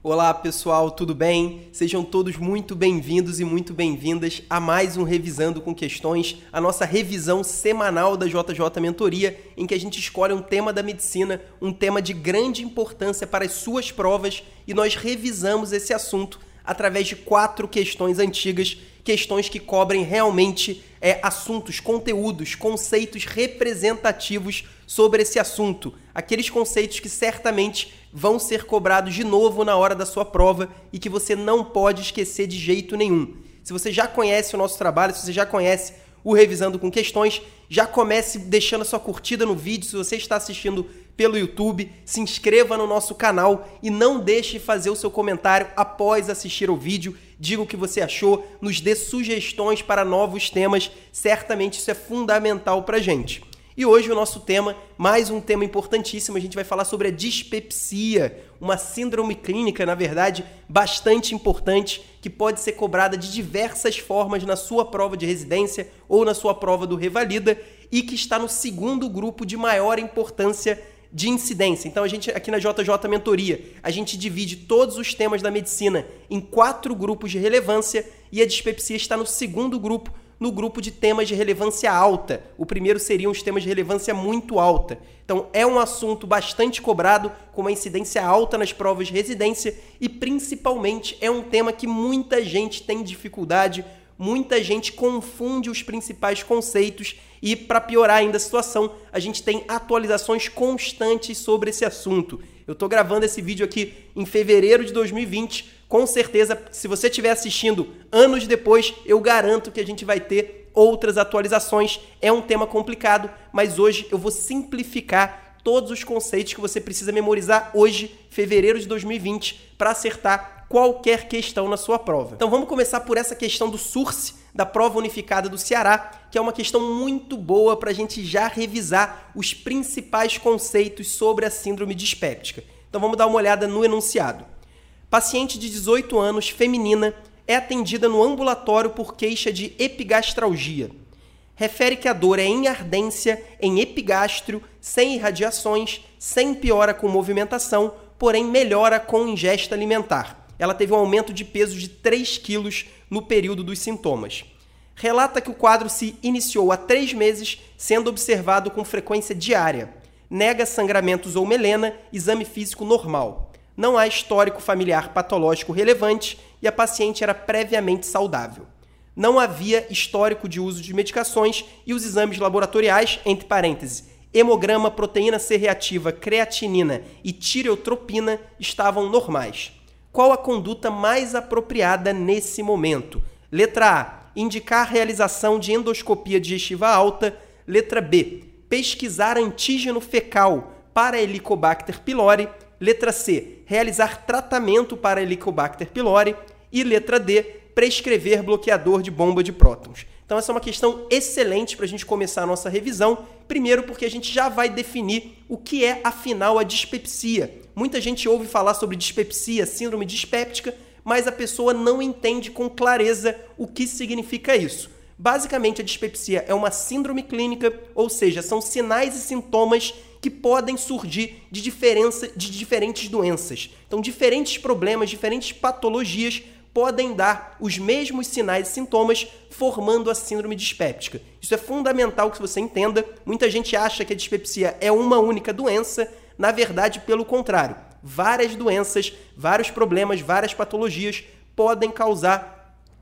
Olá pessoal, tudo bem? Sejam todos muito bem-vindos e muito bem-vindas a mais um Revisando com Questões, a nossa revisão semanal da JJ Mentoria, em que a gente escolhe um tema da medicina, um tema de grande importância para as suas provas e nós revisamos esse assunto através de quatro questões antigas, questões que cobrem realmente é, assuntos, conteúdos, conceitos representativos sobre esse assunto. Aqueles conceitos que certamente vão ser cobrados de novo na hora da sua prova e que você não pode esquecer de jeito nenhum. Se você já conhece o nosso trabalho, se você já conhece o Revisando com Questões, já comece deixando a sua curtida no vídeo. Se você está assistindo pelo YouTube, se inscreva no nosso canal e não deixe de fazer o seu comentário após assistir ao vídeo. Diga o que você achou, nos dê sugestões para novos temas, certamente isso é fundamental para a gente. E hoje o nosso tema, mais um tema importantíssimo, a gente vai falar sobre a dispepsia, uma síndrome clínica, na verdade, bastante importante, que pode ser cobrada de diversas formas na sua prova de residência ou na sua prova do Revalida e que está no segundo grupo de maior importância de incidência. Então a gente aqui na JJ Mentoria, a gente divide todos os temas da medicina em quatro grupos de relevância e a dispepsia está no segundo grupo, no grupo de temas de relevância alta. O primeiro seriam os temas de relevância muito alta. Então é um assunto bastante cobrado, com uma incidência alta nas provas de residência e principalmente é um tema que muita gente tem dificuldade muita gente confunde os principais conceitos e, para piorar ainda a situação, a gente tem atualizações constantes sobre esse assunto. Eu estou gravando esse vídeo aqui em fevereiro de 2020. Com certeza, se você estiver assistindo anos depois, eu garanto que a gente vai ter outras atualizações. É um tema complicado, mas hoje eu vou simplificar todos os conceitos que você precisa memorizar hoje, fevereiro de 2020, para acertar qualquer questão na sua prova. Então vamos começar por essa questão do SURSE, da prova unificada do Ceará, que é uma questão muito boa para a gente já revisar os principais conceitos sobre a síndrome dispéptica. Então vamos dar uma olhada no enunciado. Paciente de 18 anos, feminina, é atendida no ambulatório por queixa de epigastralgia. Refere que a dor é em ardência, em epigastro, sem irradiações, sem piora com movimentação, porém melhora com ingesta alimentar ela teve um aumento de peso de 3 quilos no período dos sintomas. Relata que o quadro se iniciou há três meses, sendo observado com frequência diária. Nega sangramentos ou melena, exame físico normal. Não há histórico familiar patológico relevante e a paciente era previamente saudável. Não havia histórico de uso de medicações e os exames laboratoriais, entre parênteses, hemograma, proteína C reativa, creatinina e tireotropina, estavam normais. Qual a conduta mais apropriada nesse momento? Letra A. Indicar a realização de endoscopia digestiva alta. Letra B. Pesquisar antígeno fecal para Helicobacter pylori. Letra C. Realizar tratamento para Helicobacter pylori. E letra D. Prescrever bloqueador de bomba de prótons. Então, essa é uma questão excelente para a gente começar a nossa revisão. Primeiro, porque a gente já vai definir o que é, afinal, a dispepsia. Muita gente ouve falar sobre dispepsia, síndrome dispéptica, mas a pessoa não entende com clareza o que significa isso. Basicamente, a dispepsia é uma síndrome clínica, ou seja, são sinais e sintomas que podem surgir de, diferença, de diferentes doenças. Então, diferentes problemas, diferentes patologias podem dar os mesmos sinais e sintomas, formando a síndrome dispéptica. Isso é fundamental que você entenda. Muita gente acha que a dispepsia é uma única doença, na verdade, pelo contrário. Várias doenças, vários problemas, várias patologias podem causar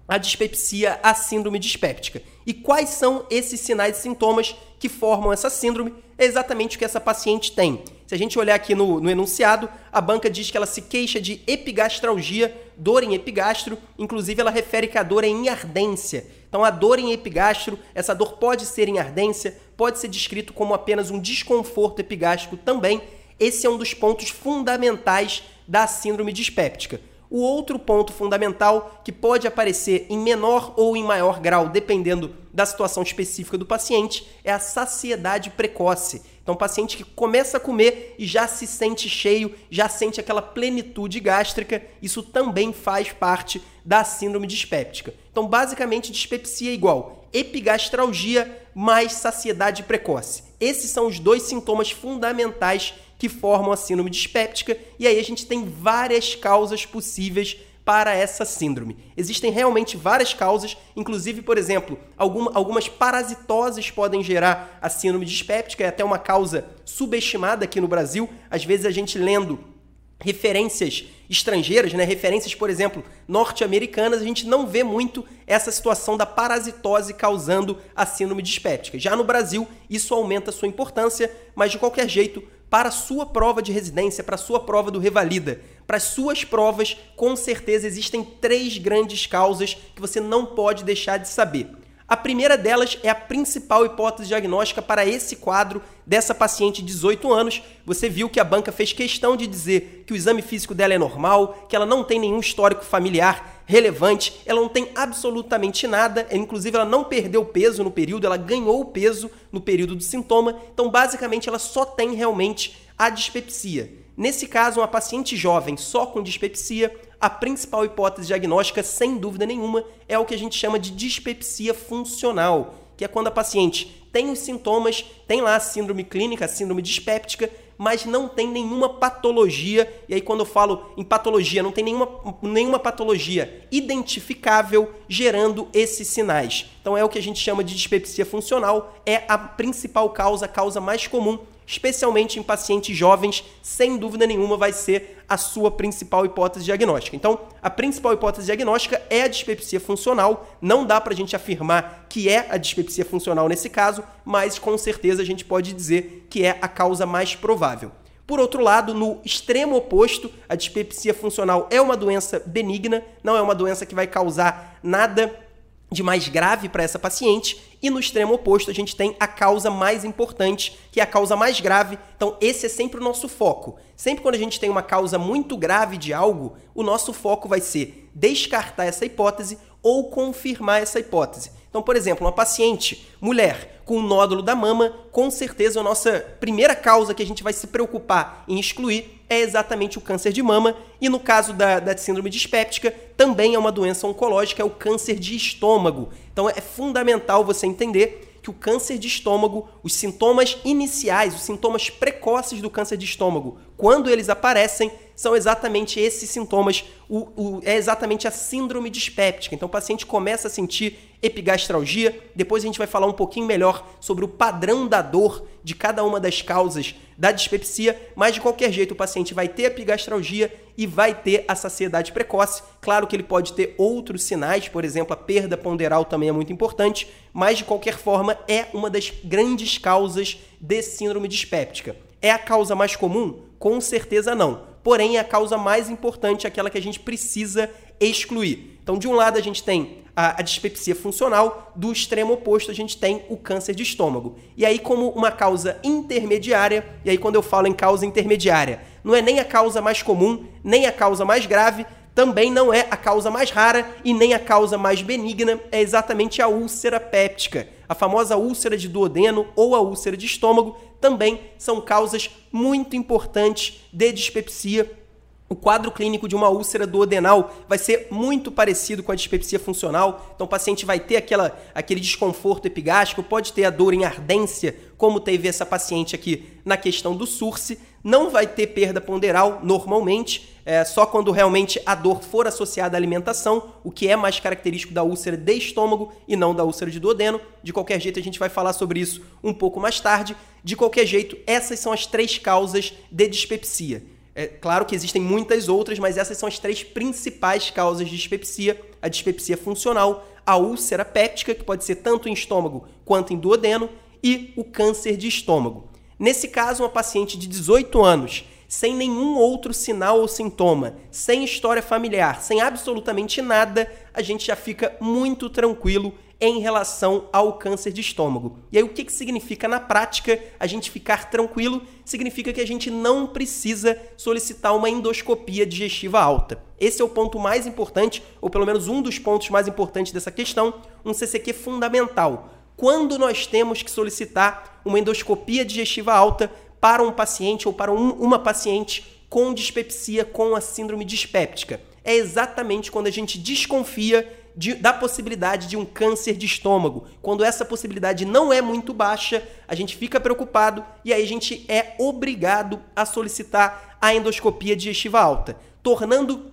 a dispepsia, a síndrome dispéptica. E quais são esses sinais e sintomas que formam essa síndrome? É exatamente o que essa paciente tem. Se a gente olhar aqui no, no enunciado, a banca diz que ela se queixa de epigastralgia, dor em epigastro, inclusive ela refere que a dor é em ardência. Então a dor em epigastro, essa dor pode ser em ardência, pode ser descrito como apenas um desconforto epigástrico também. Esse é um dos pontos fundamentais da síndrome dispéptica. O outro ponto fundamental, que pode aparecer em menor ou em maior grau, dependendo da situação específica do paciente, é a saciedade precoce. Então, paciente que começa a comer e já se sente cheio, já sente aquela plenitude gástrica, isso também faz parte da síndrome dispéptica. Então, basicamente, dispepsia é igual epigastralgia mais saciedade precoce. Esses são os dois sintomas fundamentais que formam a síndrome dispéptica, e aí a gente tem várias causas possíveis para essa síndrome. Existem realmente várias causas, inclusive, por exemplo, alguma, algumas parasitoses podem gerar a síndrome dispéptica, é até uma causa subestimada aqui no Brasil. Às vezes a gente lendo referências estrangeiras, né, referências, por exemplo, norte-americanas, a gente não vê muito essa situação da parasitose causando a síndrome dispéptica. Já no Brasil, isso aumenta a sua importância, mas de qualquer jeito, para a sua prova de residência, para a sua prova do Revalida, para as suas provas, com certeza existem três grandes causas que você não pode deixar de saber. A primeira delas é a principal hipótese diagnóstica para esse quadro dessa paciente de 18 anos. Você viu que a banca fez questão de dizer que o exame físico dela é normal, que ela não tem nenhum histórico familiar relevante, ela não tem absolutamente nada, inclusive ela não perdeu peso no período, ela ganhou peso no período do sintoma. Então, basicamente, ela só tem realmente a dispepsia. Nesse caso, uma paciente jovem só com dispepsia, a principal hipótese diagnóstica, sem dúvida nenhuma, é o que a gente chama de dispepsia funcional, que é quando a paciente tem os sintomas, tem lá a síndrome clínica, a síndrome dispéptica, mas não tem nenhuma patologia. E aí, quando eu falo em patologia, não tem nenhuma, nenhuma patologia identificável gerando esses sinais. Então, é o que a gente chama de dispepsia funcional, é a principal causa, a causa mais comum especialmente em pacientes jovens, sem dúvida nenhuma vai ser a sua principal hipótese diagnóstica. Então, a principal hipótese diagnóstica é a dispepsia funcional. Não dá para a gente afirmar que é a dispepsia funcional nesse caso, mas com certeza a gente pode dizer que é a causa mais provável. Por outro lado, no extremo oposto, a dispepsia funcional é uma doença benigna, não é uma doença que vai causar nada de mais grave para essa paciente, e no extremo oposto a gente tem a causa mais importante, que é a causa mais grave. Então, esse é sempre o nosso foco. Sempre quando a gente tem uma causa muito grave de algo, o nosso foco vai ser descartar essa hipótese ou confirmar essa hipótese. Então, por exemplo, uma paciente, mulher, com um nódulo da mama, com certeza a nossa primeira causa que a gente vai se preocupar em excluir é exatamente o câncer de mama. E no caso da, da síndrome dispéptica, também é uma doença oncológica, é o câncer de estômago. Então, é fundamental você entender que o câncer de estômago, os sintomas iniciais, os sintomas precoces do câncer de estômago, quando eles aparecem, são exatamente esses sintomas, o, o, é exatamente a síndrome dispéptica. Então o paciente começa a sentir epigastralgia, depois a gente vai falar um pouquinho melhor sobre o padrão da dor de cada uma das causas da dispepsia, mas de qualquer jeito o paciente vai ter epigastralgia e vai ter a saciedade precoce. Claro que ele pode ter outros sinais, por exemplo, a perda ponderal também é muito importante, mas de qualquer forma é uma das grandes causas de síndrome dispéptica. É a causa mais comum? Com certeza não porém a causa mais importante é aquela que a gente precisa excluir. Então, de um lado, a gente tem a, a, dispepsia funcional, do extremo oposto, a gente tem o câncer de estômago. E aí, como uma causa intermediária, e aí, quando eu falo em causa intermediária, não é nem a causa mais comum, nem a causa mais grave, também não é a causa mais rara e nem a causa mais benigna, é exatamente a úlcera péptica. A famosa úlcera de duodeno ou a úlcera de estômago também são causas muito importantes de dispepsia. O quadro clínico de uma úlcera duodenal vai ser muito parecido com a dispepsia funcional. Então, o paciente vai ter aquela, aquele desconforto epigástrico, pode ter a dor em ardência, como teve essa paciente aqui na questão do SURSE. Não vai ter perda ponderal normalmente, é, só quando realmente a dor for associada à alimentação, o que é mais característico da úlcera de estômago e não da úlcera de duodeno. De qualquer jeito, a gente vai falar sobre isso um pouco mais tarde. De qualquer jeito, essas são as três causas de dispepsia. É claro que existem muitas outras, mas essas são as três principais causas de dispepsia: a dispepsia funcional, a úlcera péptica, que pode ser tanto em estômago quanto em duodeno, e o câncer de estômago. Nesse caso, uma paciente de 18 anos sem nenhum outro sinal ou sintoma, sem história familiar, sem absolutamente nada, a gente já fica muito tranquilo em relação ao câncer de estômago. E aí, o que, que significa na prática a gente ficar tranquilo? Significa que a gente não precisa solicitar uma endoscopia digestiva alta. Esse é o ponto mais importante, ou pelo menos um dos pontos mais importantes dessa questão, um CCQ fundamental. Quando nós temos que solicitar uma endoscopia digestiva alta para um paciente ou para um, uma paciente com dispepsia, com a síndrome dispéptica. É exatamente quando a gente desconfia de, da possibilidade de um câncer de estômago. Quando essa possibilidade não é muito baixa, a gente fica preocupado e aí a gente é obrigado a solicitar a endoscopia digestiva alta, tornando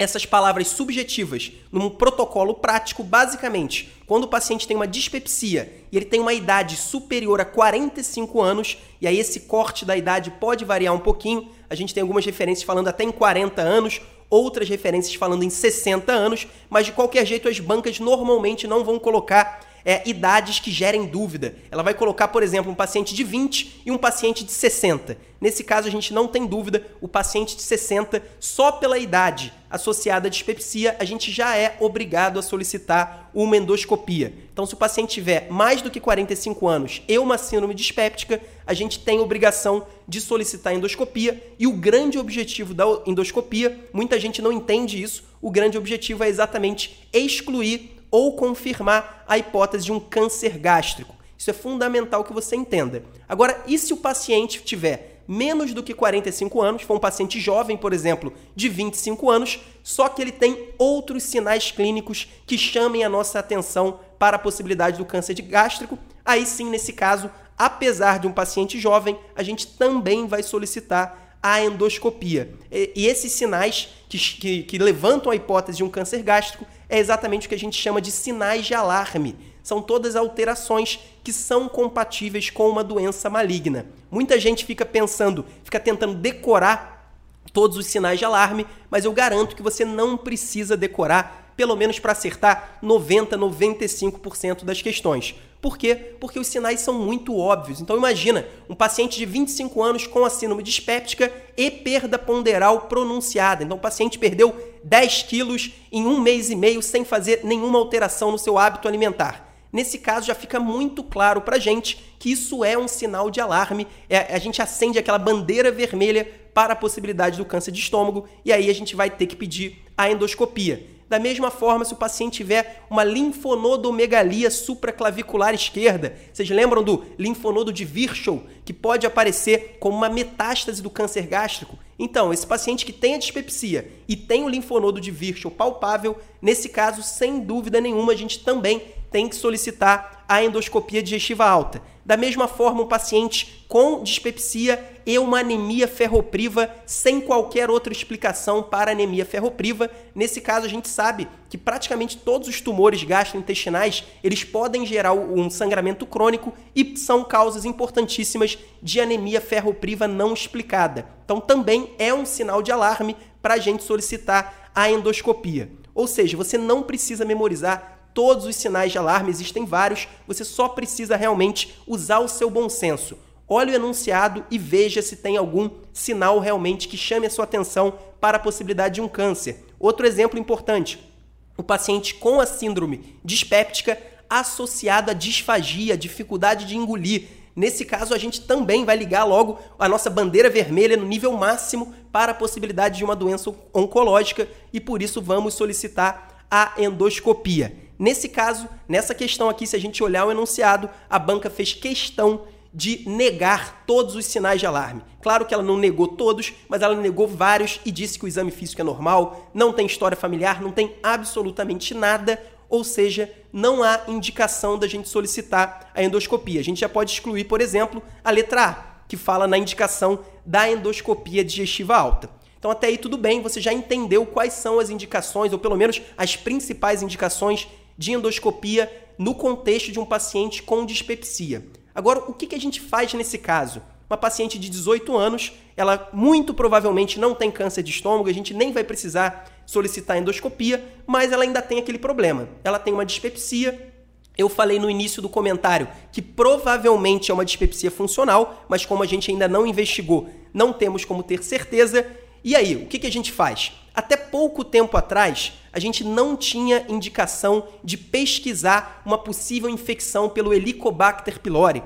essas palavras subjetivas num protocolo prático, basicamente, quando o paciente tem uma dispepsia e ele tem uma idade superior a 45 anos, e aí esse corte da idade pode variar um pouquinho, a gente tem algumas referências falando até em 40 anos, outras referências falando em 60 anos, mas de qualquer jeito as bancas normalmente não vão colocar é, idades que gerem dúvida. Ela vai colocar, por exemplo, um paciente de 20 e um paciente de 60. Nesse caso, a gente não tem dúvida, o paciente de 60, só pela idade associada à dispepsia, a gente já é obrigado a solicitar uma endoscopia. Então, se o paciente tiver mais do que 45 anos e uma síndrome dispéptica, a gente tem obrigação de solicitar endoscopia. E o grande objetivo da endoscopia, muita gente não entende isso, o grande objetivo é exatamente excluir ou confirmar a hipótese de um câncer gástrico. Isso é fundamental que você entenda. Agora, e se o paciente tiver menos do que 45 anos, for um paciente jovem, por exemplo, de 25 anos, só que ele tem outros sinais clínicos que chamem a nossa atenção para a possibilidade do câncer de gástrico, aí sim, nesse caso, apesar de um paciente jovem, a gente também vai solicitar a endoscopia. E, esses sinais que, que, que levantam a hipótese de um câncer gástrico é exatamente o que a gente chama de sinais de alarme. São todas alterações que são compatíveis com uma doença maligna. Muita gente fica pensando, fica tentando decorar todos os sinais de alarme, mas eu garanto que você não precisa decorar, pelo menos para acertar 90, 95% das questões. Por quê? Porque os sinais são muito óbvios. Então imagina um paciente de 25 anos com a síndrome dispéptica e perda ponderal pronunciada. Então o paciente perdeu 10 quilos em um mês e meio sem fazer nenhuma alteração no seu hábito alimentar. Nesse caso já fica muito claro para gente que isso é um sinal de alarme. É, a gente acende aquela bandeira vermelha para a possibilidade do câncer de estômago e aí a gente vai ter que pedir a endoscopia. Da mesma forma, se o paciente tiver uma linfonodomegalia supraclavicular esquerda, vocês lembram do linfonodo de Virchow, que pode aparecer como uma metástase do câncer gástrico? Então, esse paciente que tem a dispepsia e tem o linfonodo de Virchow palpável, nesse caso, sem dúvida nenhuma, a gente também tem que solicitar a endoscopia digestiva alta. Da mesma forma, um paciente com dispepsia e uma anemia ferropriva sem qualquer outra explicação para anemia ferropriva. Nesse caso, a gente sabe que praticamente todos os tumores gastrointestinais, eles podem gerar um sangramento crônico e são causas importantíssimas de anemia ferropriva não explicada. Então, também é um sinal de alarme para a gente solicitar a endoscopia. Ou seja, você não precisa memorizar todos os sinais de alarme, existem vários, você só precisa realmente usar o seu bom senso. Olhe o enunciado e veja se tem algum sinal realmente que chame a sua atenção para a possibilidade de um câncer. Outro exemplo importante: o paciente com a síndrome dispéptica associado à disfagia, dificuldade de engolir. Nesse caso, a gente também vai ligar logo a nossa bandeira vermelha no nível máximo para a possibilidade de uma doença oncológica e por isso vamos solicitar a endoscopia. Nesse caso, nessa questão aqui, se a gente olhar o enunciado, a banca fez questão de negar todos os sinais de alarme. Claro que ela não negou todos, mas ela negou vários e disse que o exame físico é normal, não tem história familiar, não tem absolutamente nada, ou seja, não há indicação da gente solicitar a endoscopia. A gente já pode excluir, por exemplo, a letra A, que fala na indicação da endoscopia digestiva alta. Então até aí tudo bem, você já entendeu quais são as indicações, ou pelo menos as principais indicações de endoscopia no contexto de um paciente com dispepsia. Agora, o que a gente faz nesse caso? Uma paciente de 18 anos, ela muito provavelmente não tem câncer de estômago, a gente nem vai precisar solicitar endoscopia, mas ela ainda tem aquele problema. Ela tem uma dispepsia. Eu falei no início do comentário que provavelmente é uma dispepsia funcional, mas como a gente ainda não investigou, não temos como ter certeza. E aí, o que, que a gente faz? Até pouco tempo atrás, a gente não tinha indicação de pesquisar uma possível infecção pelo Helicobacter pylori.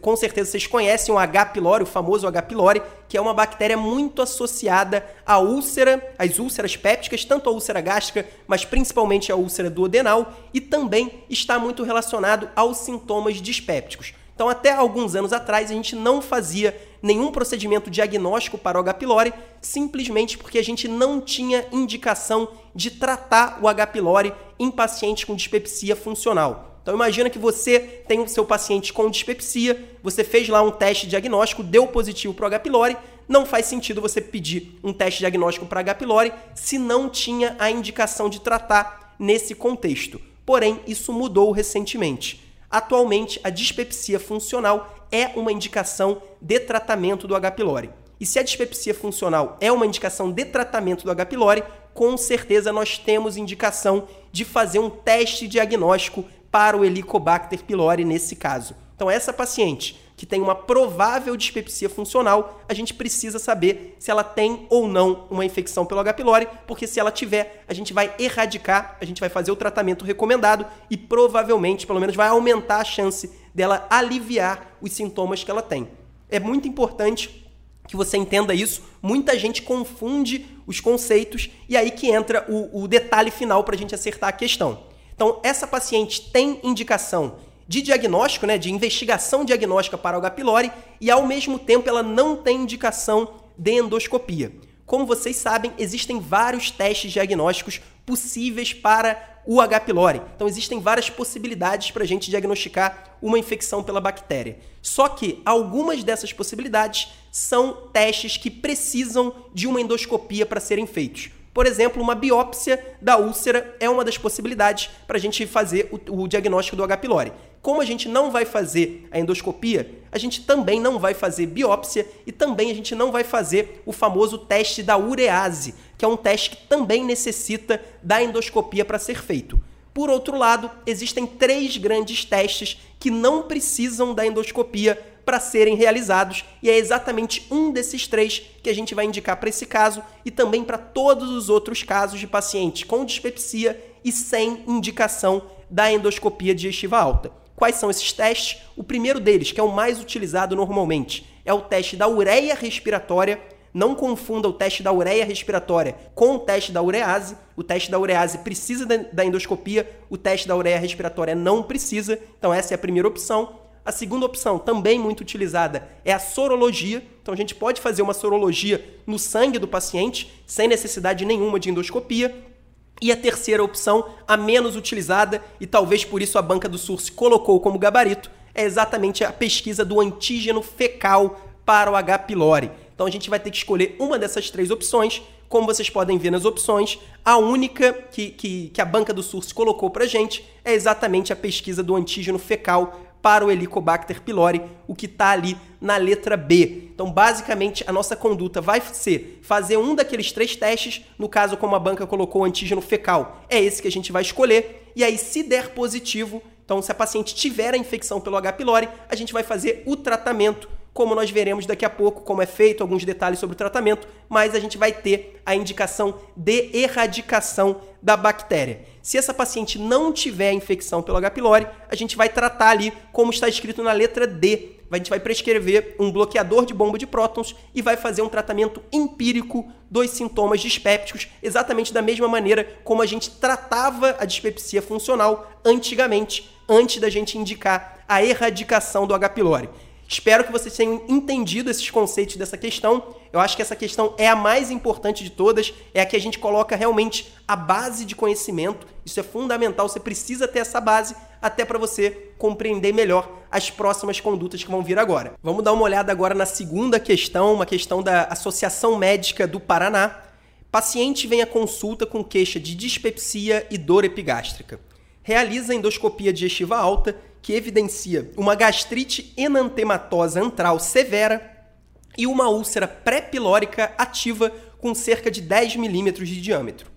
Com certeza vocês conhecem o H. pylori, o famoso H. pylori, que é uma bactéria muito associada à úlcera, às úlceras pépticas, tanto a úlcera gástrica, mas principalmente a úlcera duodenal, e também está muito relacionado aos sintomas dispépticos. Então, até alguns anos atrás, a gente não fazia nenhum procedimento diagnóstico para o H. pylori, simplesmente porque a gente não tinha indicação de tratar o H. pylori em pacientes com dispepsia funcional. Então imagina que você tem o seu paciente com dispepsia, você fez lá um teste diagnóstico, deu positivo para o H. pylori, não faz sentido você pedir um teste diagnóstico para H. pylori se não tinha a indicação de tratar nesse contexto. Porém, isso mudou recentemente. Atualmente, a dispepsia funcional é uma indicação de tratamento do H. pylori. E se a dispepsia funcional é uma indicação de tratamento do H. pylori, com certeza nós temos indicação de fazer um teste diagnóstico para o Helicobacter pylori nesse caso. Então, essa paciente que tem uma provável dispepsia funcional, a gente precisa saber se ela tem ou não uma infecção pelo H. pylori, porque se ela tiver, a gente vai erradicar, a gente vai fazer o tratamento recomendado e provavelmente, pelo menos, vai aumentar a chance dela aliviar os sintomas que ela tem. É muito importante que você entenda isso. Muita gente confunde os conceitos e aí que entra o, o detalhe final para a gente acertar a questão. Então, essa paciente tem indicação de diagnóstico, né, de investigação diagnóstica para o H. pylori e ao mesmo tempo ela não tem indicação de endoscopia. Como vocês sabem, existem vários testes diagnósticos possíveis para o H. pylori. Então existem várias possibilidades para a gente diagnosticar uma infecção pela bactéria. Só que algumas dessas possibilidades são testes que precisam de uma endoscopia para serem feitos. Por exemplo, uma biópsia da úlcera é uma das possibilidades para a gente fazer o, o, diagnóstico do H. pylori. Como a gente não vai fazer a endoscopia, a gente também não vai fazer biópsia e também a gente não vai fazer o famoso teste da urease, que é um teste que também necessita da endoscopia para ser feito. Por outro lado, existem três grandes testes que não precisam da endoscopia para serem realizados, e é exatamente um desses três que a gente vai indicar para esse caso e também para todos os outros casos de pacientes com dispepsia e sem indicação da endoscopia digestiva alta. Quais são esses testes? O primeiro deles, que é o mais utilizado normalmente, é o teste da ureia respiratória. Não confunda o teste da ureia respiratória com o teste da urease. O teste da urease precisa da endoscopia, o teste da ureia respiratória não precisa. Então, essa é a primeira opção. A segunda opção, também muito utilizada, é a sorologia. Então a gente pode fazer uma sorologia no sangue do paciente sem necessidade nenhuma de endoscopia. E a terceira opção, a menos utilizada, e talvez por isso a banca do SURS colocou como gabarito, é exatamente a pesquisa do antígeno fecal para o H. pylori. Então a gente vai ter que escolher uma dessas três opções. Como vocês podem ver nas opções, a única que, que, que a banca do SURS colocou para gente é exatamente a pesquisa do antígeno fecal para o Helicobacter pylori, o que está ali na letra B. Então, basicamente, a nossa conduta vai ser fazer um daqueles três testes, no caso, como a banca colocou o antígeno fecal, é esse que a gente vai escolher, e aí, se der positivo, então, se a paciente tiver a infecção pelo H. pylori, a gente vai fazer o tratamento como nós veremos daqui a pouco como é feito, alguns detalhes sobre o tratamento, mas a gente vai ter a indicação de erradicação da bactéria. Se essa paciente não tiver infecção pelo H. pylori, a gente vai tratar ali como está escrito na letra D. A gente vai prescrever um bloqueador de bomba de prótons e vai fazer um tratamento empírico dos sintomas dispépticos, exatamente da mesma maneira como a gente tratava a dispepsia funcional antigamente, antes da gente indicar a erradicação do H. pylori. Espero que vocês tenham entendido esses conceitos dessa questão. Eu acho que essa questão é a mais importante de todas, é a que a gente coloca realmente a base de conhecimento. Isso é fundamental, você precisa ter essa base até para você compreender melhor as próximas condutas que vão vir agora. Vamos dar uma olhada agora na segunda questão, uma questão da Associação Médica do Paraná. Paciente vem à consulta com queixa de dispepsia e dor epigástrica. Realiza endoscopia digestiva alta que evidencia uma gastrite enantematosa antral severa e uma úlcera pré-pilórica ativa com cerca de 10 milímetros de diâmetro.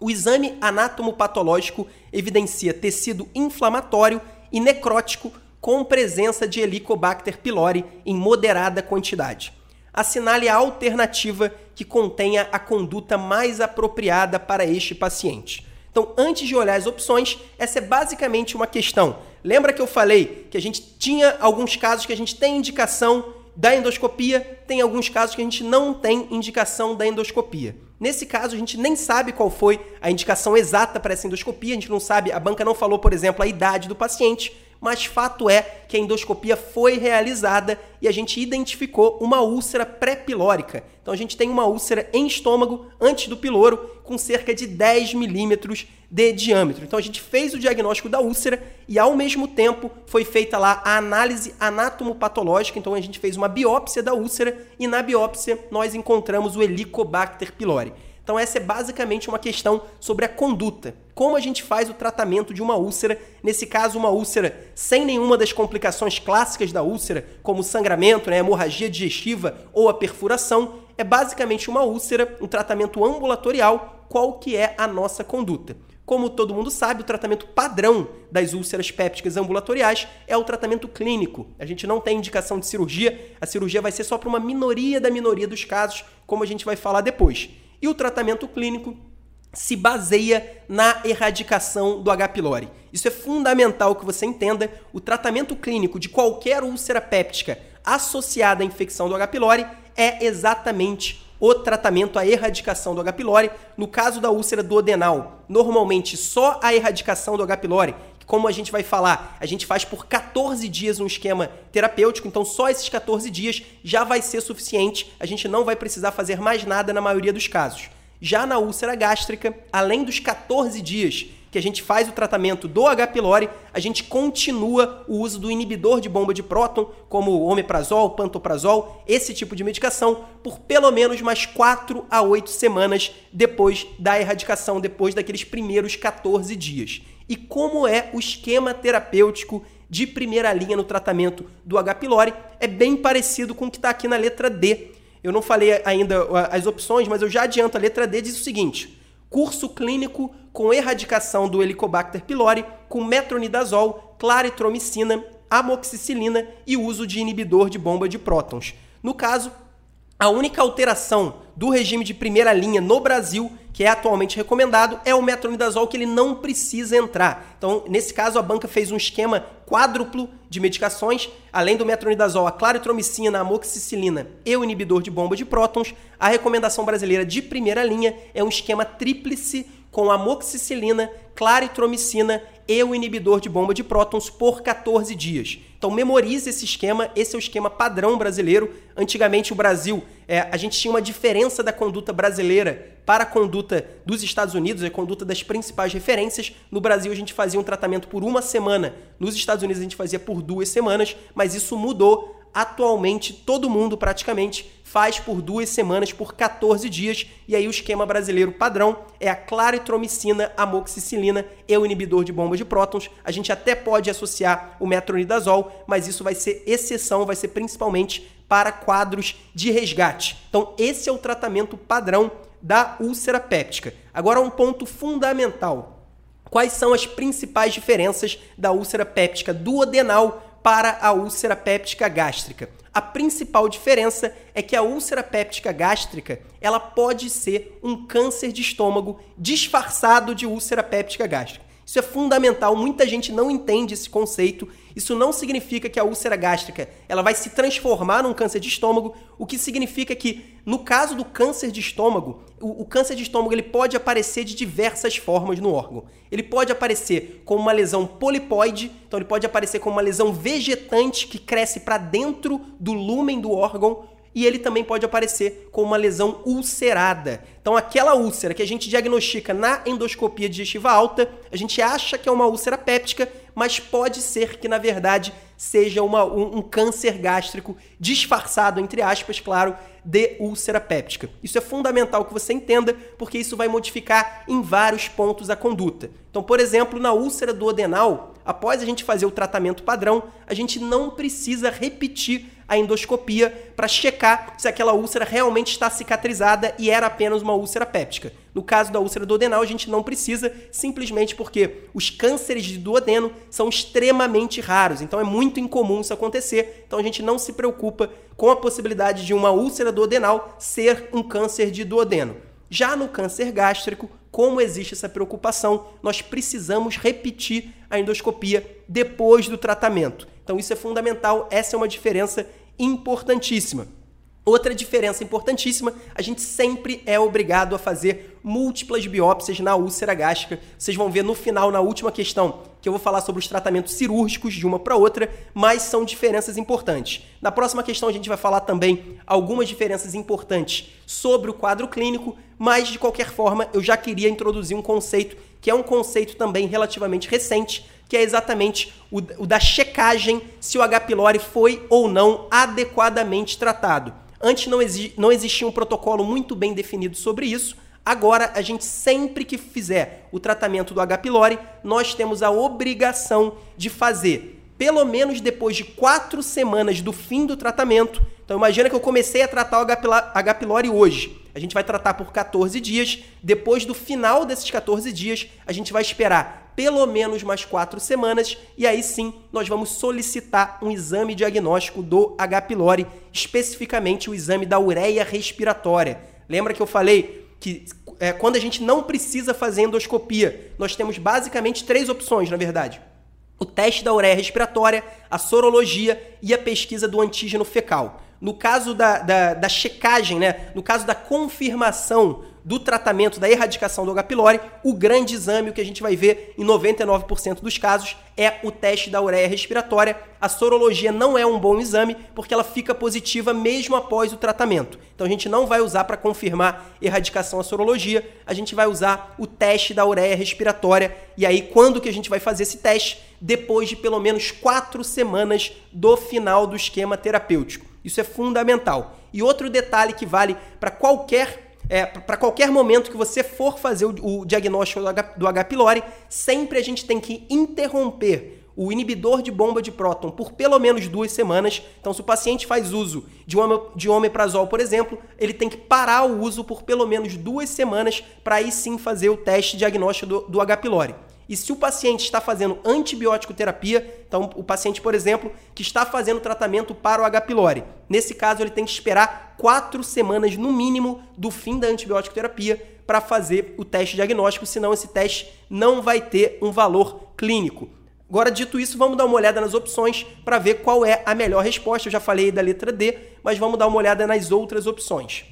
O exame anatomopatológico evidencia tecido inflamatório e necrótico com presença de Helicobacter pylori em moderada quantidade. Assinale a alternativa que contenha a conduta mais apropriada para este paciente. Então, antes de olhar as opções, essa é basicamente uma questão. Lembra que eu falei que a gente tinha alguns casos que a gente tem indicação da endoscopia, tem alguns casos que a gente não tem indicação da endoscopia. Nesse caso, a gente nem sabe qual foi a indicação exata para essa endoscopia, a gente não sabe, a banca não falou, por exemplo, a idade do paciente, mas fato é que a endoscopia foi realizada e a gente identificou uma úlcera pré-pilórica. Então a gente tem uma úlcera em estômago antes do piloro com cerca de 10 milímetros de diâmetro. Então a gente fez o diagnóstico da úlcera e ao mesmo tempo foi feita lá a análise anatomopatológica. Então a gente fez uma biópsia da úlcera e na biópsia nós encontramos o Helicobacter pylori. Então essa é basicamente uma questão sobre a conduta. Como a gente faz o tratamento de uma úlcera, nesse caso uma úlcera sem nenhuma das complicações clássicas da úlcera, como sangramento, né, hemorragia digestiva ou a perfuração, é basicamente uma úlcera, um tratamento ambulatorial, qual que é a nossa conduta. Como todo mundo sabe, o tratamento padrão das úlceras pépticas ambulatoriais é o tratamento clínico. A gente não tem indicação de cirurgia, a cirurgia vai ser só para uma minoria da minoria dos casos, como a gente vai falar depois. E o tratamento clínico se baseia na erradicação do H. pylori. Isso é fundamental que você entenda. O tratamento clínico de qualquer úlcera péptica associada à infecção do H. pylori é exatamente o tratamento, a erradicação do H. pylori. No caso da úlcera duodenal, normalmente só a erradicação do H. pylori, como a gente vai falar, a gente faz por 14 dias um esquema terapêutico, então só esses 14 dias já vai ser suficiente, a gente não vai precisar fazer mais nada na maioria dos casos. Já na úlcera gástrica, além dos 14 dias que a gente faz o tratamento do H. pylori, a gente continua o uso do inibidor de bomba de próton, como o omeprazol, pantoprazol, esse tipo de medicação, por pelo menos mais 4 a 8 semanas depois da erradicação, depois daqueles primeiros 14 dias. E como é o esquema terapêutico de primeira linha no tratamento do H. pylori? É bem parecido com o que está aqui na letra D. Eu não falei ainda as opções, mas eu já adianto. A letra D diz o seguinte: curso clínico com erradicação do Helicobacter pylori com metronidazol, claritromicina, amoxicilina e uso de inibidor de bomba de prótons. No caso, a única alteração do regime de primeira linha no Brasil, que é atualmente recomendado, é o metronidazol que ele não precisa entrar. Então, nesse caso, a banca fez um esquema quádruplo de medicações, além do metronidazol, a claritromicina, a amoxicilina e o inibidor de bomba de prótons. A recomendação brasileira de primeira linha é um esquema tríplice com amoxicilina, claritromicina e o inibidor de bomba de prótons por 14 dias. Então memorize esse esquema, esse é o esquema padrão brasileiro. Antigamente o Brasil, é, a gente tinha uma diferença da conduta brasileira para a conduta dos Estados Unidos, a conduta das principais referências. No Brasil a gente fazia um tratamento por uma semana, nos Estados Unidos a gente fazia por duas semanas, mas isso mudou atualmente todo mundo praticamente faz por duas semanas, por 14 dias, e aí o esquema brasileiro padrão é a claritromicina, amoxicilina e o inibidor de bomba de prótons. A gente até pode associar o metronidazol, mas isso vai ser exceção, vai ser principalmente para quadros de resgate. Então, esse é o tratamento padrão da úlcera péptica. Agora, um ponto fundamental. Quais são as principais diferenças da úlcera péptica duodenal para a úlcera péptica gástrica. A principal diferença é que a úlcera péptica gástrica, ela pode ser um câncer de estômago disfarçado de úlcera péptica gástrica. Isso é fundamental, muita gente não entende esse conceito. Isso não significa que a úlcera gástrica ela vai se transformar num câncer de estômago, o que significa que, no caso do câncer de estômago, o, o câncer de estômago ele pode aparecer de diversas formas no órgão. Ele pode aparecer como uma lesão polipoide, então ele pode aparecer como uma lesão vegetante que cresce para dentro do lúmen do órgão, e ele também pode aparecer com uma lesão ulcerada. Então, aquela úlcera que a gente diagnostica na endoscopia digestiva alta, a gente acha que é uma úlcera péptica, mas pode ser que, na verdade, seja uma, um, um câncer gástrico disfarçado, entre aspas, claro, de úlcera péptica. Isso é fundamental que você entenda, porque isso vai modificar em vários pontos a conduta. Então, por exemplo, na úlcera duodenal, após a gente fazer o tratamento padrão, a gente não precisa repetir a endoscopia para checar se aquela úlcera realmente está cicatrizada e era apenas uma úlcera péptica. No caso da úlcera duodenal, a gente não precisa, simplesmente porque os cânceres de duodeno são extremamente raros, então é muito incomum isso acontecer, então a gente não se preocupa com a possibilidade de uma úlcera duodenal ser um câncer de duodeno. Já no câncer gástrico, como existe essa preocupação, nós precisamos repetir a endoscopia depois do tratamento. Então isso é fundamental, essa é uma diferença importantíssima. Outra diferença importantíssima, a gente sempre é obrigado a fazer múltiplas biópsias na úlcera gástrica. Vocês vão ver no final, na última questão, que eu vou falar sobre os tratamentos cirúrgicos de uma para outra, mas são diferenças importantes. Na próxima questão, a gente vai falar também algumas diferenças importantes sobre o quadro clínico, mas de qualquer forma, eu já queria introduzir um conceito que é um conceito também relativamente recente, que é exatamente o, o da checagem se o H. pylori foi ou não adequadamente tratado. Antes não, exi não existia um protocolo muito bem definido sobre isso. Agora, a gente sempre que fizer o tratamento do H. pylori, nós temos a obrigação de fazer, pelo menos depois de quatro semanas do fim do tratamento. Então, imagina que eu comecei a tratar o H. pylori hoje. A gente vai tratar por 14 dias. Depois do final desses 14 dias, a gente vai esperar pelo menos mais quatro semanas e aí sim nós vamos solicitar um exame diagnóstico do H. pylori, especificamente o exame da ureia respiratória. Lembra que eu falei que é, quando a gente não precisa fazer endoscopia, nós temos basicamente três opções, na verdade. O teste da ureia respiratória, a sorologia e a pesquisa do antígeno fecal. No caso da, da, da checagem, né? no caso da confirmação do tratamento da erradicação do H. pylori, o grande exame, o que a gente vai ver em 99% dos casos, é o teste da ureia respiratória. A sorologia não é um bom exame porque ela fica positiva mesmo após o tratamento. Então a gente não vai usar para confirmar erradicação a sorologia, a gente vai usar o teste da ureia respiratória. E aí, quando que a gente vai fazer esse teste? Depois de pelo menos quatro semanas do final do esquema terapêutico. Isso é fundamental. E outro detalhe que vale para qualquer é, para qualquer momento que você for fazer o, o diagnóstico do H, pylori, sempre a gente tem que interromper o inibidor de bomba de próton por pelo menos duas semanas. Então, se o paciente faz uso de, de omeprazol, por exemplo, ele tem que parar o uso por pelo menos duas semanas para aí sim fazer o teste diagnóstico do, do H. pylori. E se o paciente está fazendo antibiótico terapia, então o paciente, por exemplo, que está fazendo tratamento para o H. pylori, nesse caso ele tem que esperar quatro semanas no mínimo do fim da antibiótico terapia para fazer o teste diagnóstico, senão esse teste não vai ter um valor clínico. Agora, dito isso, vamos dar uma olhada nas opções para ver qual é a melhor resposta. Eu já falei da letra D, mas vamos dar uma olhada nas outras opções.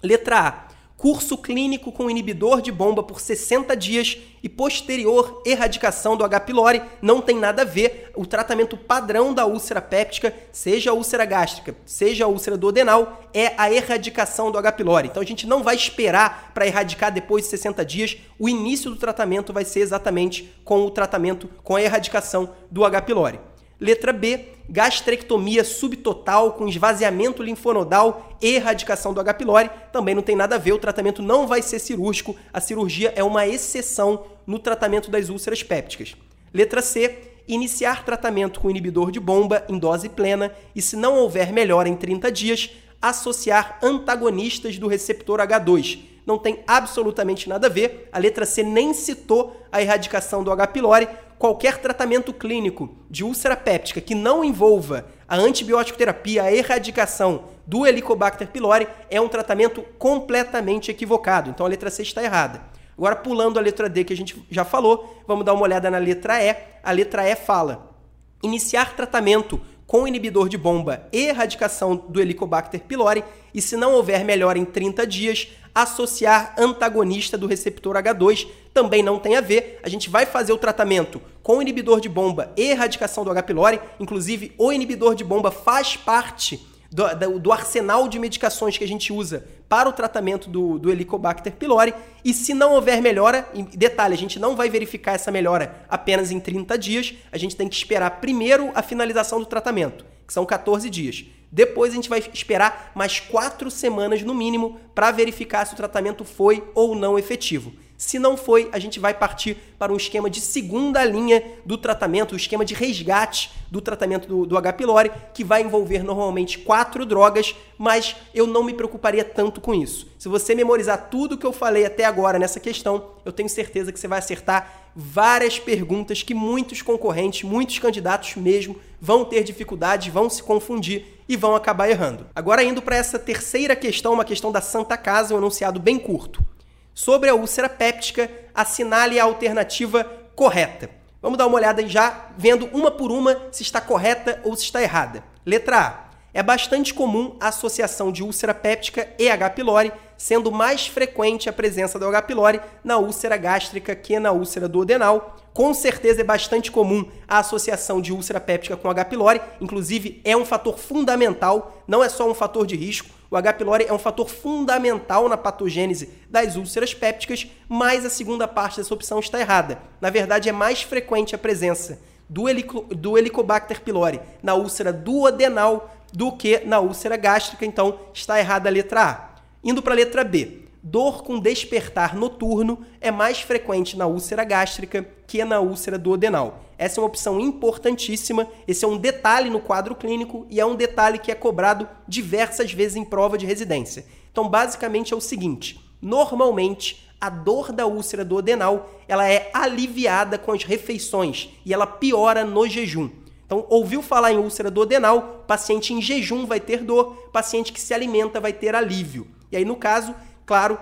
Letra A curso clínico com inibidor de bomba por 60 dias e posterior erradicação do H. pylori não tem nada a ver. O tratamento padrão da úlcera péptica, seja a úlcera gástrica, seja a úlcera duodenal, é a erradicação do H. pylori. Então a gente não vai esperar para erradicar depois de 60 dias. O início do tratamento vai ser exatamente com o tratamento com a erradicação do H. pylori. Letra B, gastrectomia subtotal com esvaziamento linfonodal e erradicação do H. pylori. Também não tem nada a ver, o tratamento não vai ser cirúrgico, a cirurgia é uma exceção no tratamento das úlceras pépticas. Letra C, iniciar tratamento com inibidor de bomba em dose plena e, se não houver melhora em 30 dias, associar antagonistas do receptor H2. Não tem absolutamente nada a ver, a letra C nem citou a erradicação do H. pylori, qualquer tratamento clínico de úlcera péptica que não envolva a antibiótico terapia, a erradicação do Helicobacter pylori, é um tratamento completamente equivocado. Então a letra C está errada. Agora, pulando a letra D que a gente já falou, vamos dar uma olhada na letra E. A letra E fala: iniciar tratamento com inibidor de bomba e erradicação do Helicobacter pylori e, se não houver melhora em 30 dias, associar antagonista do receptor H2 também não tem a ver. A gente vai fazer o tratamento com inibidor de bomba e erradicação do H. pylori, inclusive o inibidor de bomba faz parte do, do, arsenal de medicações que a gente usa para o tratamento do, do Helicobacter pylori. E se não houver melhora, detalhe, a gente não vai verificar essa melhora apenas em 30 dias, a gente tem que esperar primeiro a finalização do tratamento, que são 14 dias. Depois a gente vai esperar mais quatro semanas no mínimo para verificar se o tratamento foi ou não efetivo. Se não foi, a gente vai partir para um esquema de segunda linha do tratamento, o um esquema de resgate do tratamento do, do H. pylori, que vai envolver normalmente quatro drogas, mas eu não me preocuparia tanto com isso. Se você memorizar tudo que eu falei até agora nessa questão, eu tenho certeza que você vai acertar várias perguntas que muitos concorrentes, muitos candidatos mesmo, vão ter dificuldade, vão se confundir e vão acabar errando. Agora, indo para essa terceira questão, uma questão da Santa Casa, um enunciado bem curto. Sobre a úlcera péptica, assinale a alternativa correta. Vamos dar uma olhada já, vendo uma por uma se está correta ou se está errada. Letra A. É bastante comum a associação de úlcera péptica e H. pylori, sendo mais frequente a presença do H. pylori na úlcera gástrica que na úlcera duodenal. Com certeza é bastante comum a associação de úlcera péptica com H. pylori, inclusive é um fator fundamental, não é só um fator de risco. O H. pylori é um fator fundamental na patogênese das úlceras pépticas, mas a segunda parte dessa opção está errada. Na verdade, é mais frequente a presença do, helico, do Helicobacter pylori na úlcera duodenal do que na úlcera gástrica, então está errada a letra A. Indo para a letra B. Dor com despertar noturno é mais frequente na úlcera gástrica que na úlcera duodenal. Essa é uma opção importantíssima, esse é um detalhe no quadro clínico e é um detalhe que é cobrado diversas vezes em prova de residência. Então, basicamente é o seguinte: normalmente a dor da úlcera duodenal, ela é aliviada com as refeições e ela piora no jejum. Então, ouviu falar em úlcera duodenal, paciente em jejum vai ter dor, paciente que se alimenta vai ter alívio. E aí, no caso, claro,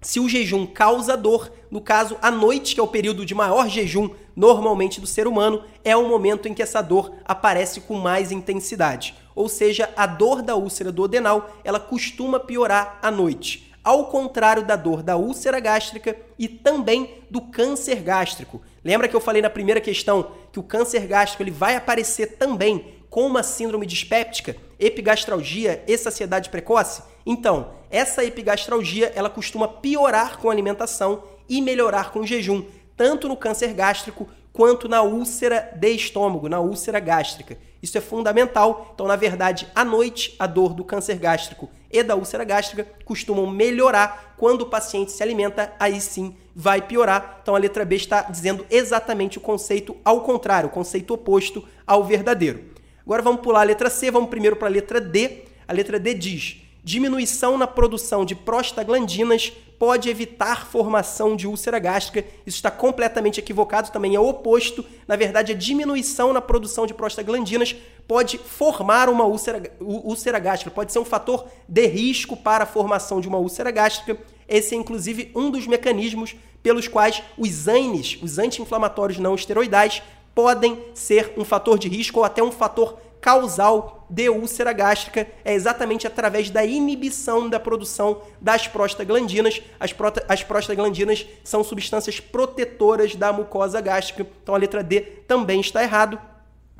se o jejum causa dor, no caso, a noite, que é o período de maior jejum normalmente do ser humano, é o momento em que essa dor aparece com mais intensidade. Ou seja, a dor da úlcera duodenal, ela costuma piorar à noite ao contrário da dor da úlcera gástrica e também do câncer gástrico. Lembra que eu falei na primeira questão que o câncer gástrico ele vai aparecer também com uma síndrome dispéptica, epigastralgia e saciedade precoce? Então, essa epigastralgia ela costuma piorar com a alimentação e melhorar com o jejum, tanto no câncer gástrico quanto na úlcera de estômago, na úlcera gástrica. Isso é fundamental. Então, na verdade, à noite, a dor do câncer gástrico e da úlcera gástrica costumam melhorar. Quando o paciente se alimenta, aí sim vai piorar. Então, a letra B está dizendo exatamente o conceito ao contrário, o conceito oposto ao verdadeiro. Agora vamos pular a letra C, vamos primeiro para a letra D. A letra D diz: diminuição na produção de prostaglandinas pode evitar formação de úlcera gástrica. Isso está completamente equivocado, também é o oposto. Na verdade, a diminuição na produção de prostaglandinas pode formar uma úlcera, úlcera gástrica, pode ser um fator de risco para a formação de uma úlcera gástrica. Esse é, inclusive, um dos mecanismos pelos quais os ANES, os anti-inflamatórios não esteroidais, podem ser um fator de risco ou até um fator causal de úlcera gástrica é exatamente através da inibição da produção das prostaglandinas. As, prota as prostaglandinas são substâncias protetoras da mucosa gástrica. Então a letra D também está errado.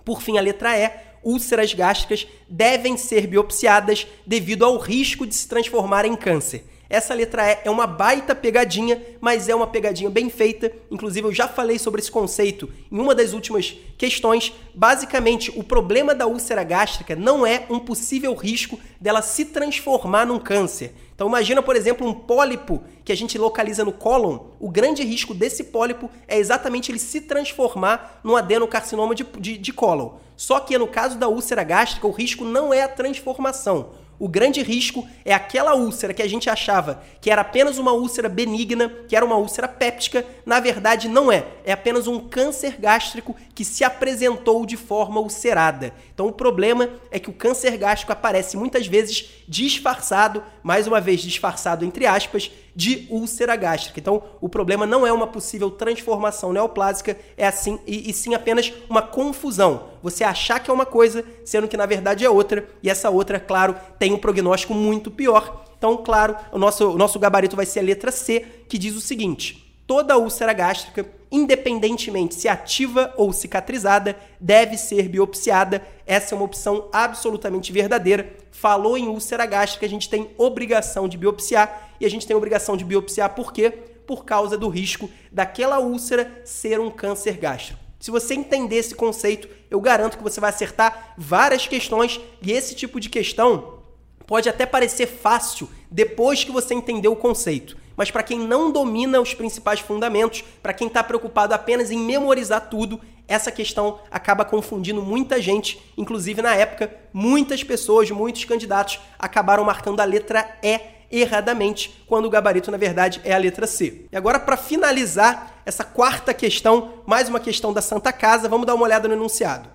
Por fim, a letra E, úlceras gástricas devem ser biopsiadas devido ao risco de se transformar em câncer. Essa letra E é uma baita pegadinha, mas é uma pegadinha bem feita. Inclusive, eu já falei sobre esse conceito em uma das últimas questões. Basicamente, o problema da úlcera gástrica não é um possível risco dela se transformar num câncer. Então, imagina, por exemplo, um pólipo que a gente localiza no cólon. O grande risco desse pólipo é exatamente ele se transformar num adenocarcinoma de, de, de cólon. Só que no caso da úlcera gástrica, o risco não é a transformação. O grande risco é aquela úlcera que a gente achava que era apenas uma úlcera benigna, que era uma úlcera péptica, na verdade não é. É apenas um câncer gástrico que se apresentou de forma ulcerada. Então o problema é que o câncer gástrico aparece muitas vezes disfarçado, mais uma vez disfarçado entre aspas, de úlcera gástrica. Então, o problema não é uma possível transformação neoplásica, é assim e, e, sim apenas uma confusão. Você achar que é uma coisa, sendo que na verdade é outra, e essa outra, claro, tem um prognóstico muito pior. Então, claro, o nosso, o nosso gabarito vai ser a letra C, que diz o seguinte: toda úlcera gástrica, independentemente se ativa ou cicatrizada, deve ser biopsiada. Essa é uma opção absolutamente verdadeira. Falou em úlcera gástrica, a gente tem obrigação de biopsiar e a gente tem obrigação de biopsiar por quê? Por causa do risco daquela úlcera ser um câncer gástrico. Se você entender esse conceito, eu garanto que você vai acertar várias questões e esse tipo de questão pode até parecer fácil depois que você entender o conceito. Mas para quem não domina os principais fundamentos, para quem está preocupado apenas em memorizar tudo, essa questão acaba confundindo muita gente. Inclusive, na época, muitas pessoas, muitos candidatos acabaram marcando a letra E erradamente, quando o gabarito, na verdade, é a letra C. E agora, para finalizar essa quarta questão, mais uma questão da Santa Casa, vamos dar uma olhada no enunciado.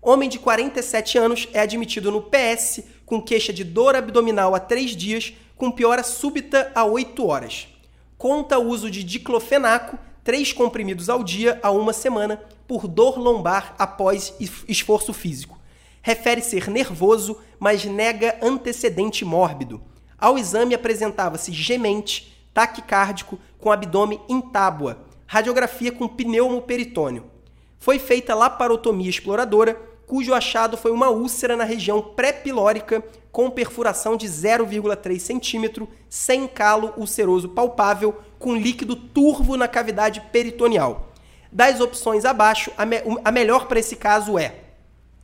Homem de 47 anos é admitido no PS com queixa de dor abdominal há três dias, com piora súbita a 8 horas. Conta o uso de diclofenaco, três comprimidos ao dia a uma semana, por dor lombar após esforço físico. Refere ser nervoso, mas nega antecedente mórbido Ao exame apresentava-se gemente, taquicárdico, com abdômen em tábua, radiografia com pneumoperitônio. Foi feita laparotomia exploradora, cujo achado foi uma úlcera na região pré-pilórica com perfuração de 0,3 centímetro, sem calo ulceroso palpável, com líquido turvo na cavidade peritoneal. Das opções abaixo, a, me a melhor para esse caso é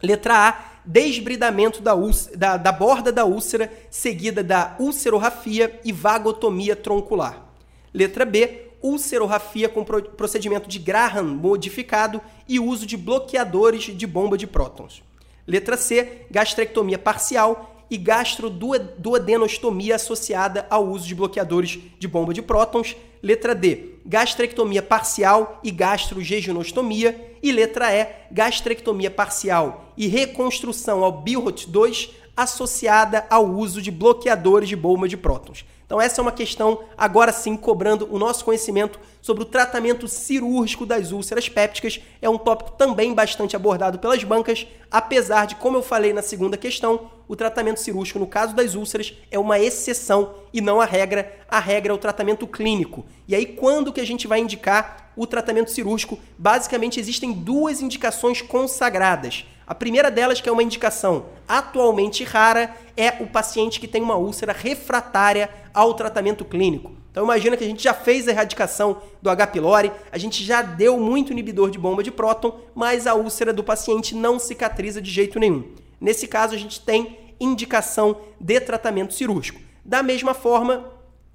letra A, desbridamento da, da, da borda da úlcera, seguida da ulcerorrafia e vagotomia troncular. Letra B, ulcerorrafia com procedimento de Graham modificado e uso de bloqueadores de bomba de prótons. Letra C, gastrectomia parcial e gastroduodenostomia associada ao uso de bloqueadores de bomba de prótons. Letra D, gastrectomia parcial e gastrojejunostomia. E letra E, gastrectomia parcial e reconstrução ao Bilhot 2 associada ao uso de bloqueadores de bomba de prótons. Então, essa é uma questão, agora sim, cobrando o nosso conhecimento sobre o tratamento cirúrgico das úlceras pépticas. É um tópico também bastante abordado pelas bancas, apesar de, como eu falei na segunda questão, o tratamento cirúrgico, no caso das úlceras, é uma exceção e não a regra. A regra é o tratamento clínico. E aí, quando que a gente vai indicar o tratamento cirúrgico? Basicamente, existem duas indicações consagradas. A primeira delas, que é uma indicação atualmente rara, é o paciente que tem uma úlcera refratária ao tratamento clínico. Então imagina que a gente já fez a erradicação do H. pylori, a gente já deu muito inibidor de bomba de próton, mas a úlcera do paciente não cicatriza de jeito nenhum. Nesse caso, a gente tem indicação de tratamento cirúrgico. Da mesma forma,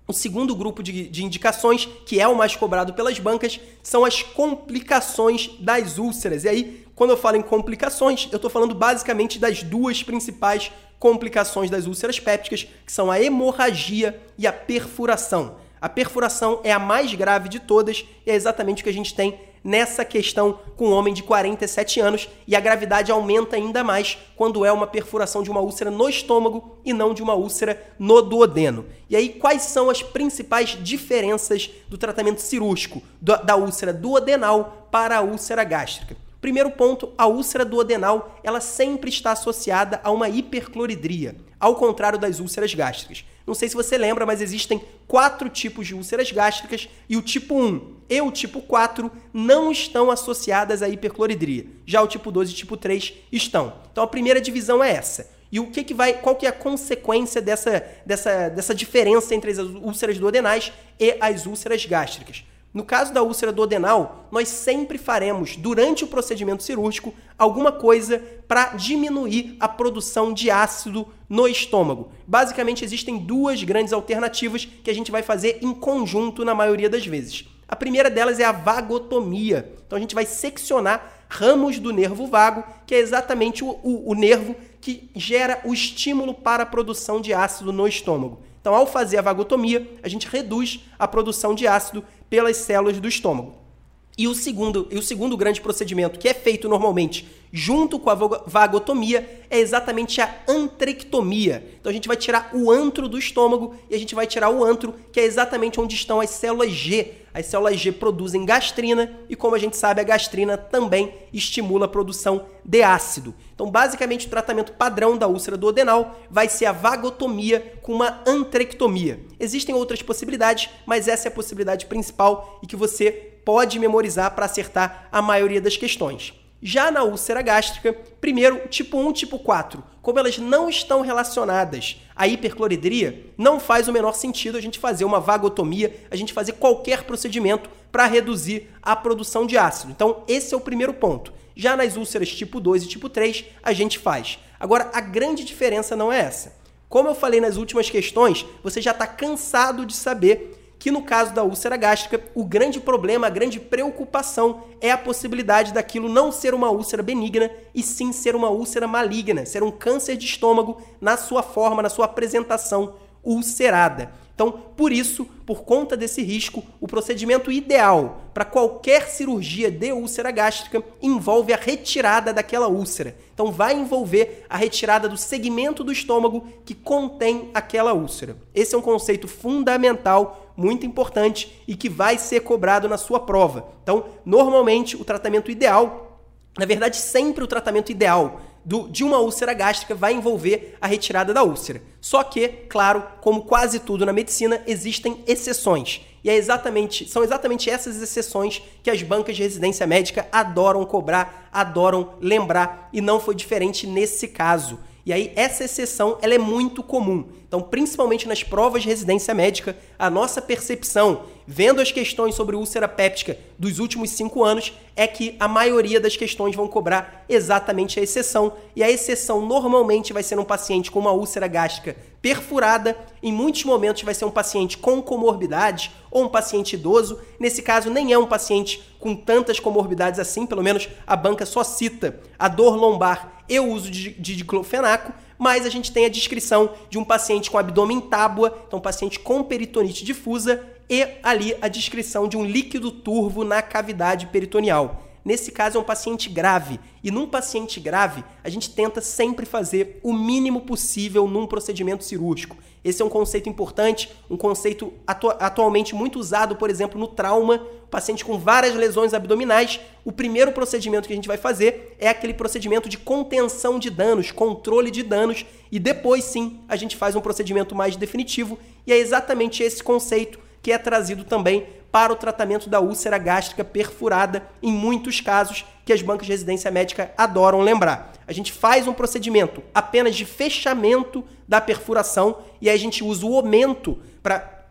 o segundo grupo de, de, indicações, que é o mais cobrado pelas bancas, são as complicações das úlceras. E aí, quando eu falo em complicações, eu estou falando basicamente das duas principais complicações das úlceras pépticas, que são a hemorragia e a perfuração. A perfuração é a mais grave de todas e é exatamente o que a gente tem nessa questão com um homem de 47 anos e a gravidade aumenta ainda mais quando é uma perfuração de uma úlcera no estômago e não de uma úlcera no duodeno. E aí, quais são as principais diferenças do tratamento cirúrgico da úlcera duodenal para a úlcera gástrica? Primeiro ponto, a úlcera duodenal, ela sempre está associada a uma hipercloridria, ao contrário das úlceras gástricas. Não sei se você lembra, mas existem quatro tipos de úlceras gástricas e o tipo 1 e o tipo 4 não estão associadas à hipercloridria. Já o tipo 2 e tipo 3 estão. Então a primeira divisão é essa. E o que, que vai, qual que é a consequência dessa, dessa, dessa diferença entre as úlceras duodenais e as úlceras gástricas? No caso da úlcera duodenal, nós sempre faremos, durante o procedimento cirúrgico, alguma coisa para diminuir a produção de ácido no estômago. Basicamente, existem duas grandes alternativas que a gente vai fazer em conjunto na maioria das vezes. A primeira delas é a vagotomia. Então, a gente vai seccionar ramos do nervo vago, que é exatamente o, o, o nervo que gera o estímulo para a produção de ácido no estômago. Então, ao fazer a vagotomia, a gente reduz a produção de ácido pelas células do estômago. E o segundo, e o segundo grande procedimento que é feito normalmente junto com a vagotomia é exatamente a antrectomia. Então a gente vai tirar o antro do estômago e a gente vai tirar o antro, que é exatamente onde estão as células G. As células G produzem gastrina e como a gente sabe, a gastrina também estimula a produção de ácido. Então, basicamente, o tratamento padrão da úlcera do adenal vai ser a vagotomia com uma antrectomia. Existem outras possibilidades, mas essa é a possibilidade principal e que você pode memorizar para acertar a maioria das questões. Já na úlcera gástrica, primeiro, tipo 1 tipo 4, como elas não estão relacionadas à hipercloridria, não faz o menor sentido a gente fazer uma vagotomia, a gente fazer qualquer procedimento para reduzir a produção de ácido. Então, esse é o primeiro ponto. Já nas úlceras tipo 2 e tipo 3, a gente faz. Agora, a grande diferença não é essa. Como eu falei nas últimas questões, você já está cansado de saber que no caso da úlcera gástrica, o grande problema, a grande preocupação é a possibilidade daquilo não ser uma úlcera benigna e sim ser uma úlcera maligna, ser um câncer de estômago na sua forma, na sua apresentação ulcerada. Então, por isso, por conta desse risco, o procedimento ideal para qualquer cirurgia de úlcera gástrica envolve a retirada daquela úlcera. Então, vai envolver a retirada do segmento do estômago que contém aquela úlcera. Esse é um conceito fundamental muito importante e que vai ser cobrado na sua prova. Então, normalmente, o tratamento ideal, na verdade, sempre o tratamento ideal do, de uma úlcera gástrica vai envolver a retirada da úlcera. Só que, claro, como quase tudo na medicina, existem exceções. E é exatamente, são exatamente essas exceções que as bancas de residência médica adoram cobrar, adoram lembrar, e não foi diferente nesse caso. E aí essa exceção ela é muito comum. Então, principalmente nas provas de residência médica, a nossa percepção, vendo as questões sobre úlcera péptica dos últimos cinco anos, é que a maioria das questões vão cobrar exatamente a exceção. E a exceção normalmente vai ser um paciente com uma úlcera gástrica perfurada, em muitos momentos vai ser um paciente com comorbidades ou um paciente idoso. Nesse caso, nem é um paciente com tantas comorbidades assim, pelo menos a banca só cita a dor lombar e o uso de, de diclofenaco, mas a gente tem a descrição de um paciente com abdômen tábua, então paciente com peritonite difusa e ali a descrição de um líquido turvo na cavidade peritoneal. Nesse caso é um paciente grave, e num paciente grave, a gente tenta sempre fazer o mínimo possível num procedimento cirúrgico. Esse é um conceito importante, um conceito atu atualmente muito usado, por exemplo, no trauma. Paciente com várias lesões abdominais, o primeiro procedimento que a gente vai fazer é aquele procedimento de contenção de danos, controle de danos, e depois sim a gente faz um procedimento mais definitivo, e é exatamente esse conceito que é trazido também para o tratamento da úlcera gástrica perfurada, em muitos casos que as bancas de residência médica adoram lembrar. A gente faz um procedimento apenas de fechamento da perfuração e aí a gente usa o aumento para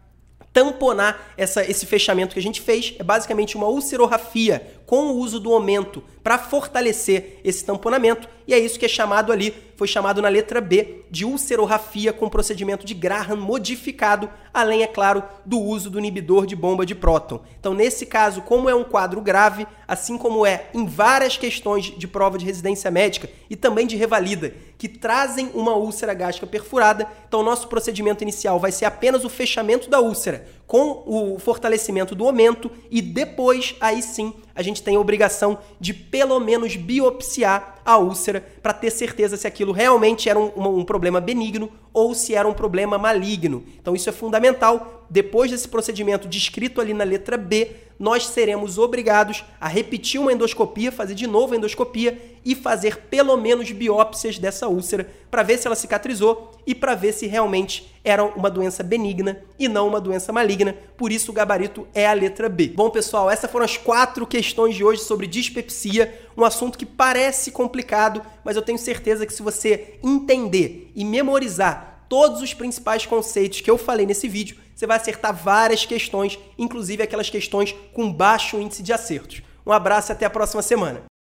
tamponar essa, esse fechamento que a gente fez. É basicamente uma ulcerorrafia com o uso do aumento para fortalecer esse tamponamento. E é isso que é chamado ali, foi chamado na letra B de ulcerorrafia com procedimento de Graham modificado, além, é claro, do uso do inibidor de bomba de próton. Então, nesse caso, como é um quadro grave, assim como é em várias questões de prova de residência médica e também de revalida, que trazem uma úlcera gástrica perfurada, então nosso procedimento inicial vai ser apenas o fechamento da úlcera com o fortalecimento do aumento e depois, aí sim, a gente tem a obrigação de pelo menos biopsiar a úlcera para ter certeza se aquilo realmente era um, um, um, problema benigno ou se era um problema maligno. Então isso é fundamental. Depois desse procedimento descrito ali na letra B, nós seremos obrigados a repetir uma endoscopia, fazer de novo a endoscopia e fazer pelo menos biópsias dessa úlcera para ver se ela cicatrizou e para ver se realmente era uma doença benigna e não uma doença maligna. Por isso o gabarito é a letra B. Bom, pessoal, essas foram as quatro questões de hoje sobre dispepsia, um assunto que parece complicado, mas eu tenho certeza que se você entender e memorizar todos os principais conceitos que eu falei nesse vídeo, você vai acertar várias questões, inclusive aquelas questões com baixo índice de acertos. Um abraço e até a próxima semana.